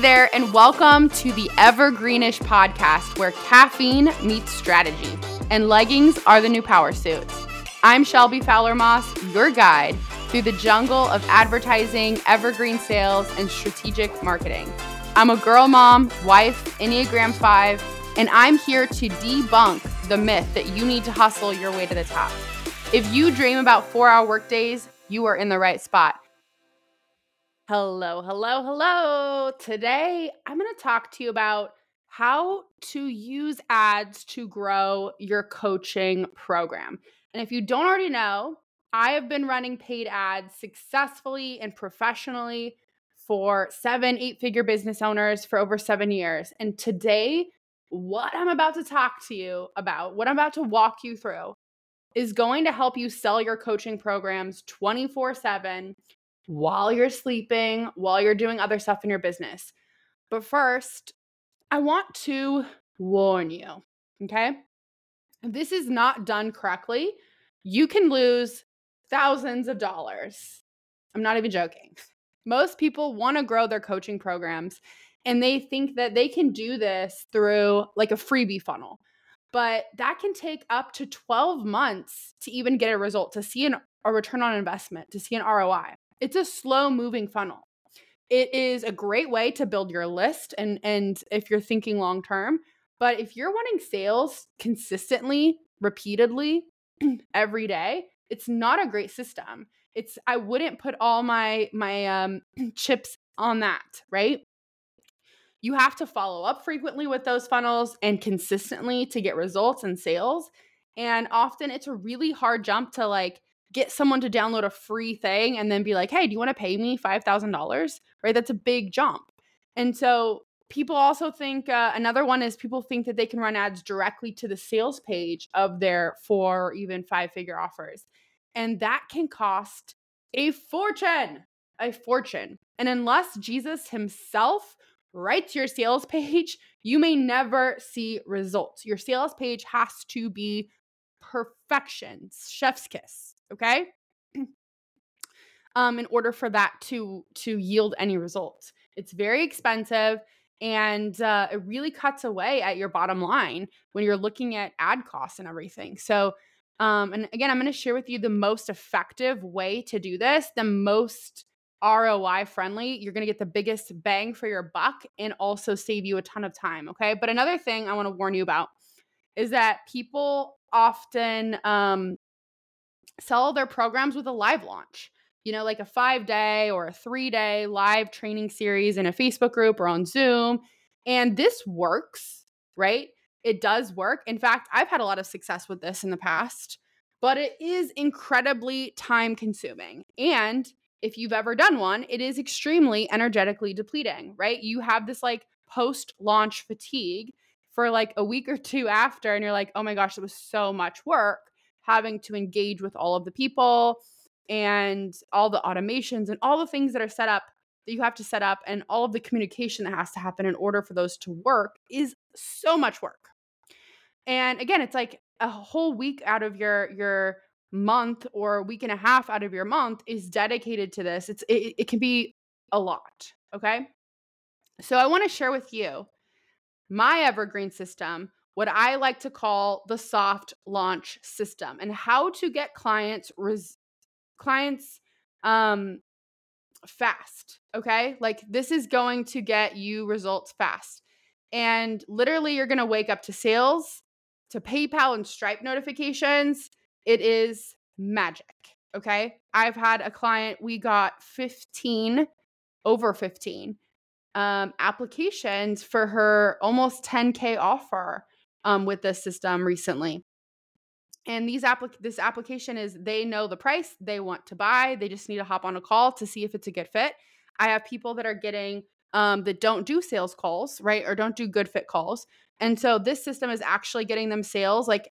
There, and welcome to the Evergreenish podcast where caffeine meets strategy and leggings are the new power suits. I'm Shelby Fowler Moss, your guide through the jungle of advertising, evergreen sales, and strategic marketing. I'm a girl mom, wife, Enneagram 5, and I'm here to debunk the myth that you need to hustle your way to the top. If you dream about four hour workdays, you are in the right spot. Hello, hello, hello. Today, I'm going to talk to you about how to use ads to grow your coaching program. And if you don't already know, I have been running paid ads successfully and professionally for seven, eight figure business owners for over seven years. And today, what I'm about to talk to you about, what I'm about to walk you through, is going to help you sell your coaching programs 24 7 while you're sleeping, while you're doing other stuff in your business. But first, I want to warn you, okay? If this is not done correctly, you can lose thousands of dollars. I'm not even joking. Most people want to grow their coaching programs and they think that they can do this through like a freebie funnel. But that can take up to 12 months to even get a result, to see an, a return on investment, to see an ROI. It's a slow moving funnel. It is a great way to build your list and and if you're thinking long term, but if you're wanting sales consistently, repeatedly every day, it's not a great system. It's I wouldn't put all my my um chips on that, right? You have to follow up frequently with those funnels and consistently to get results and sales. And often it's a really hard jump to like get someone to download a free thing and then be like, hey, do you want to pay me $5,000? Right? That's a big jump. And so people also think uh, another one is people think that they can run ads directly to the sales page of their four or even five figure offers. And that can cost a fortune, a fortune. And unless Jesus himself writes your sales page, you may never see results. Your sales page has to be perfection, chef's kiss okay? Um in order for that to to yield any results. It's very expensive and uh, it really cuts away at your bottom line when you're looking at ad costs and everything. So um, and again i'm going to share with you the most effective way to do this the most roi friendly. You're going to get the biggest bang for your buck and also save you a ton of time okay? But another thing i want to warn you about is that people often um, sell their programs with a live launch, you know, like a five day or a three day live training series in a Facebook group or on Zoom. And this works, right? It does work. In fact, I've had a lot of success with this in the past, but it is incredibly time consuming. And if you've ever done one, it is extremely energetically depleting, right? You have this like post launch fatigue for like a week or two after, and you're like, oh my gosh, it was so much work having to engage with all of the people and all the automations and all the things that are set up that you have to set up and all of the communication that has to happen in order for those to work is so much work. And again, it's like a whole week out of your your month or a week and a half out of your month is dedicated to this. It's it, it can be a lot, okay? So I want to share with you my evergreen system what I like to call the soft launch system and how to get clients res- clients um fast, okay? Like this is going to get you results fast. And literally you're going to wake up to sales, to PayPal and Stripe notifications. It is magic, okay? I've had a client we got 15 over 15 um, applications for her almost 10k offer um, with this system recently. And these applic- this application is they know the price they want to buy. They just need to hop on a call to see if it's a good fit. I have people that are getting um, that don't do sales calls, right, or don't do good fit calls, and so this system is actually getting them sales like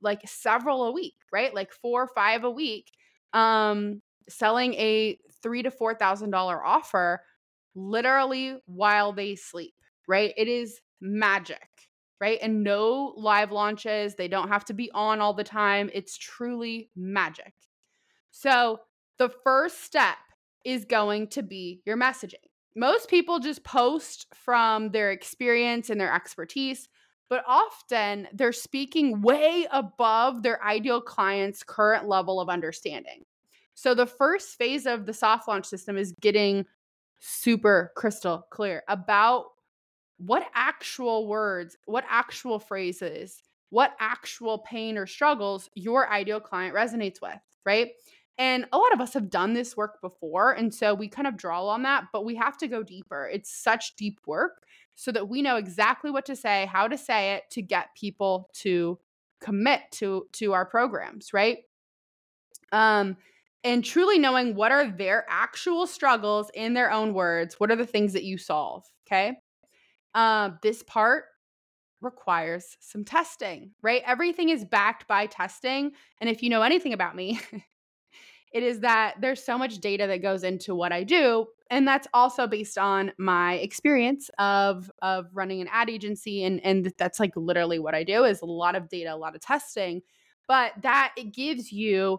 like several a week, right, like four or five a week, um, selling a three to four thousand dollar offer literally while they sleep, right? It is magic right? And no live launches. They don't have to be on all the time. It's truly magic. So, the first step is going to be your messaging. most people just post from their experience and their expertise, but often they're speaking way above their ideal client's current level of understanding. So the first phase of the soft launch system is getting super crystal clear about what actual words, what actual phrases, what actual pain or struggles your ideal client resonates with, right? And a lot of us have done this work before. And so we kind of draw on that, but we have to go deeper. It's such deep work so that we know exactly what to say, how to say it to get people to commit to to our programs, right? Um and truly knowing what are their actual struggles in their own words, what are the things that you solve, okay? Uh, this part requires some testing, right? Everything is backed by testing. And if you know anything about me, it is that there's so much data that goes into what I do. And that's also based on my experience of of running an ad agency. And, and that's like literally what I do is a lot of data, a lot of testing. But that it gives you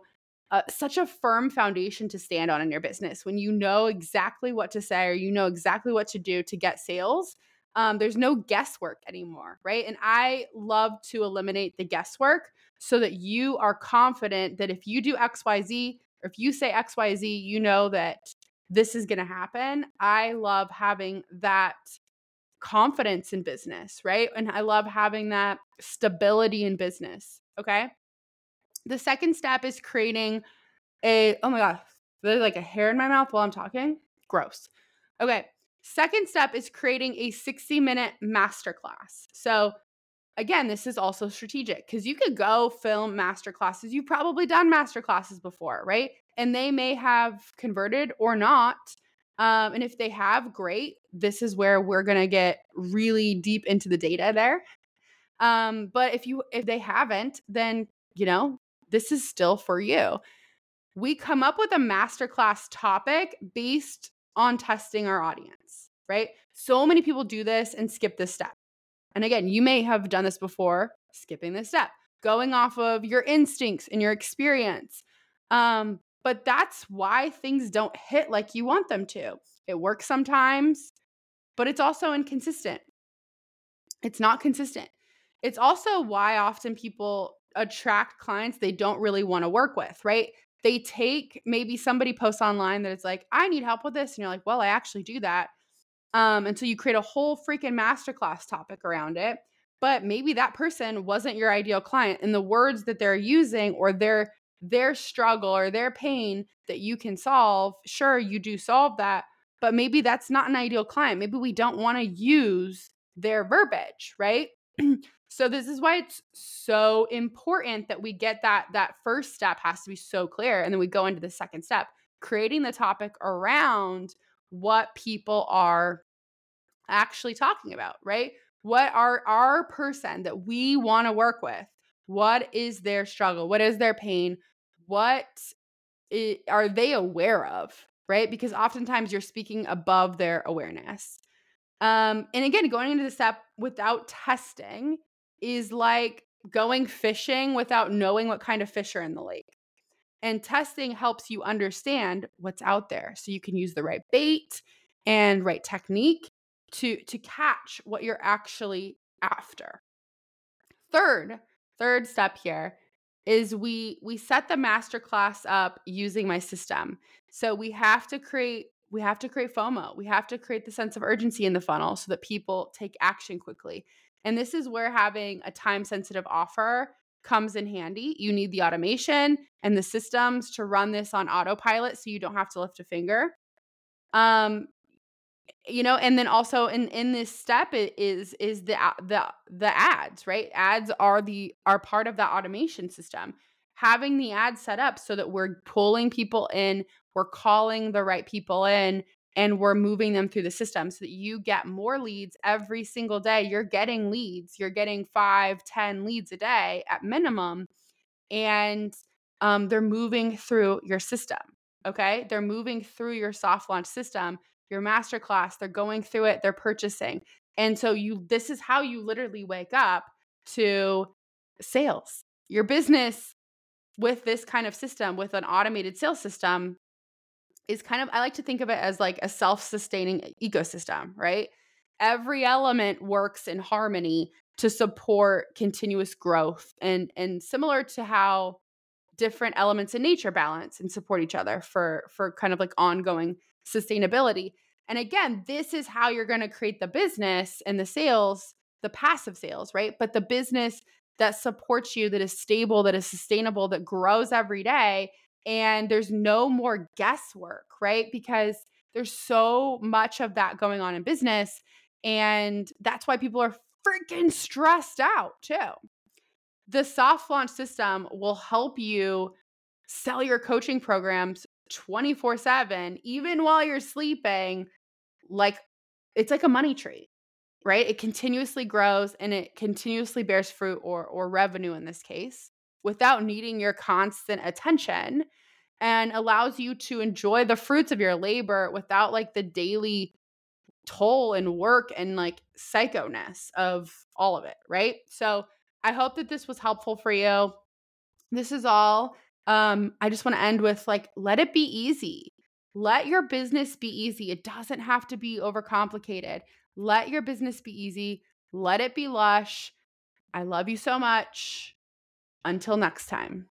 uh, such a firm foundation to stand on in your business when you know exactly what to say or you know exactly what to do to get sales um, there's no guesswork anymore, right? And I love to eliminate the guesswork so that you are confident that if you do XYZ, or if you say XYZ, you know that this is going to happen. I love having that confidence in business, right? And I love having that stability in business. Okay. The second step is creating a, oh my God, there's like a hair in my mouth while I'm talking. Gross. Okay. Second step is creating a 60 minute masterclass. So, again, this is also strategic because you could go film masterclasses. You've probably done masterclasses before, right? And they may have converted or not. Um, and if they have, great. This is where we're gonna get really deep into the data there. Um, but if you if they haven't, then you know this is still for you. We come up with a masterclass topic based on testing our audience, right? So many people do this and skip this step. And again, you may have done this before, skipping this step, going off of your instincts and your experience. Um, but that's why things don't hit like you want them to. It works sometimes, but it's also inconsistent. It's not consistent. It's also why often people attract clients they don't really want to work with, right? They take maybe somebody posts online that it's like, I need help with this. And you're like, well, I actually do that. Um, and so you create a whole freaking masterclass topic around it. But maybe that person wasn't your ideal client. And the words that they're using or their their struggle or their pain that you can solve, sure, you do solve that. But maybe that's not an ideal client. Maybe we don't want to use their verbiage, right? So this is why it's so important that we get that that first step has to be so clear and then we go into the second step, creating the topic around what people are actually talking about, right? What are our person that we want to work with? What is their struggle? What is their pain? What are they aware of, right? Because oftentimes you're speaking above their awareness. Um, and again, going into the step without testing is like going fishing without knowing what kind of fish are in the lake. And testing helps you understand what's out there so you can use the right bait and right technique to to catch what you're actually after. Third, third step here is we we set the masterclass up using my system. So we have to create we have to create FOMO. We have to create the sense of urgency in the funnel so that people take action quickly. And this is where having a time sensitive offer comes in handy. You need the automation and the systems to run this on autopilot so you don't have to lift a finger. Um you know and then also in in this step is is the the the ads right ads are the are part of the automation system having the ads set up so that we're pulling people in we're calling the right people in and we're moving them through the system so that you get more leads every single day. You're getting leads you're getting five ten leads a day at minimum and um, they're moving through your system okay? They're moving through your soft launch system your master class they're going through it they're purchasing and so you this is how you literally wake up to sales. Your business with this kind of system with an automated sales system is kind of I like to think of it as like a self-sustaining ecosystem, right? Every element works in harmony to support continuous growth and and similar to how different elements in nature balance and support each other for for kind of like ongoing sustainability. And again, this is how you're going to create the business and the sales, the passive sales, right? But the business that supports you, that is stable, that is sustainable, that grows every day. And there's no more guesswork, right? Because there's so much of that going on in business. And that's why people are freaking stressed out too. The soft launch system will help you sell your coaching programs 24 7, even while you're sleeping. Like it's like a money tree, right? It continuously grows and it continuously bears fruit or, or revenue in this case without needing your constant attention and allows you to enjoy the fruits of your labor without like the daily toll and work and like psychoness of all of it, right? So I hope that this was helpful for you. This is all. Um, I just want to end with like, let it be easy. Let your business be easy. It doesn't have to be overcomplicated. Let your business be easy. Let it be lush. I love you so much. Until next time.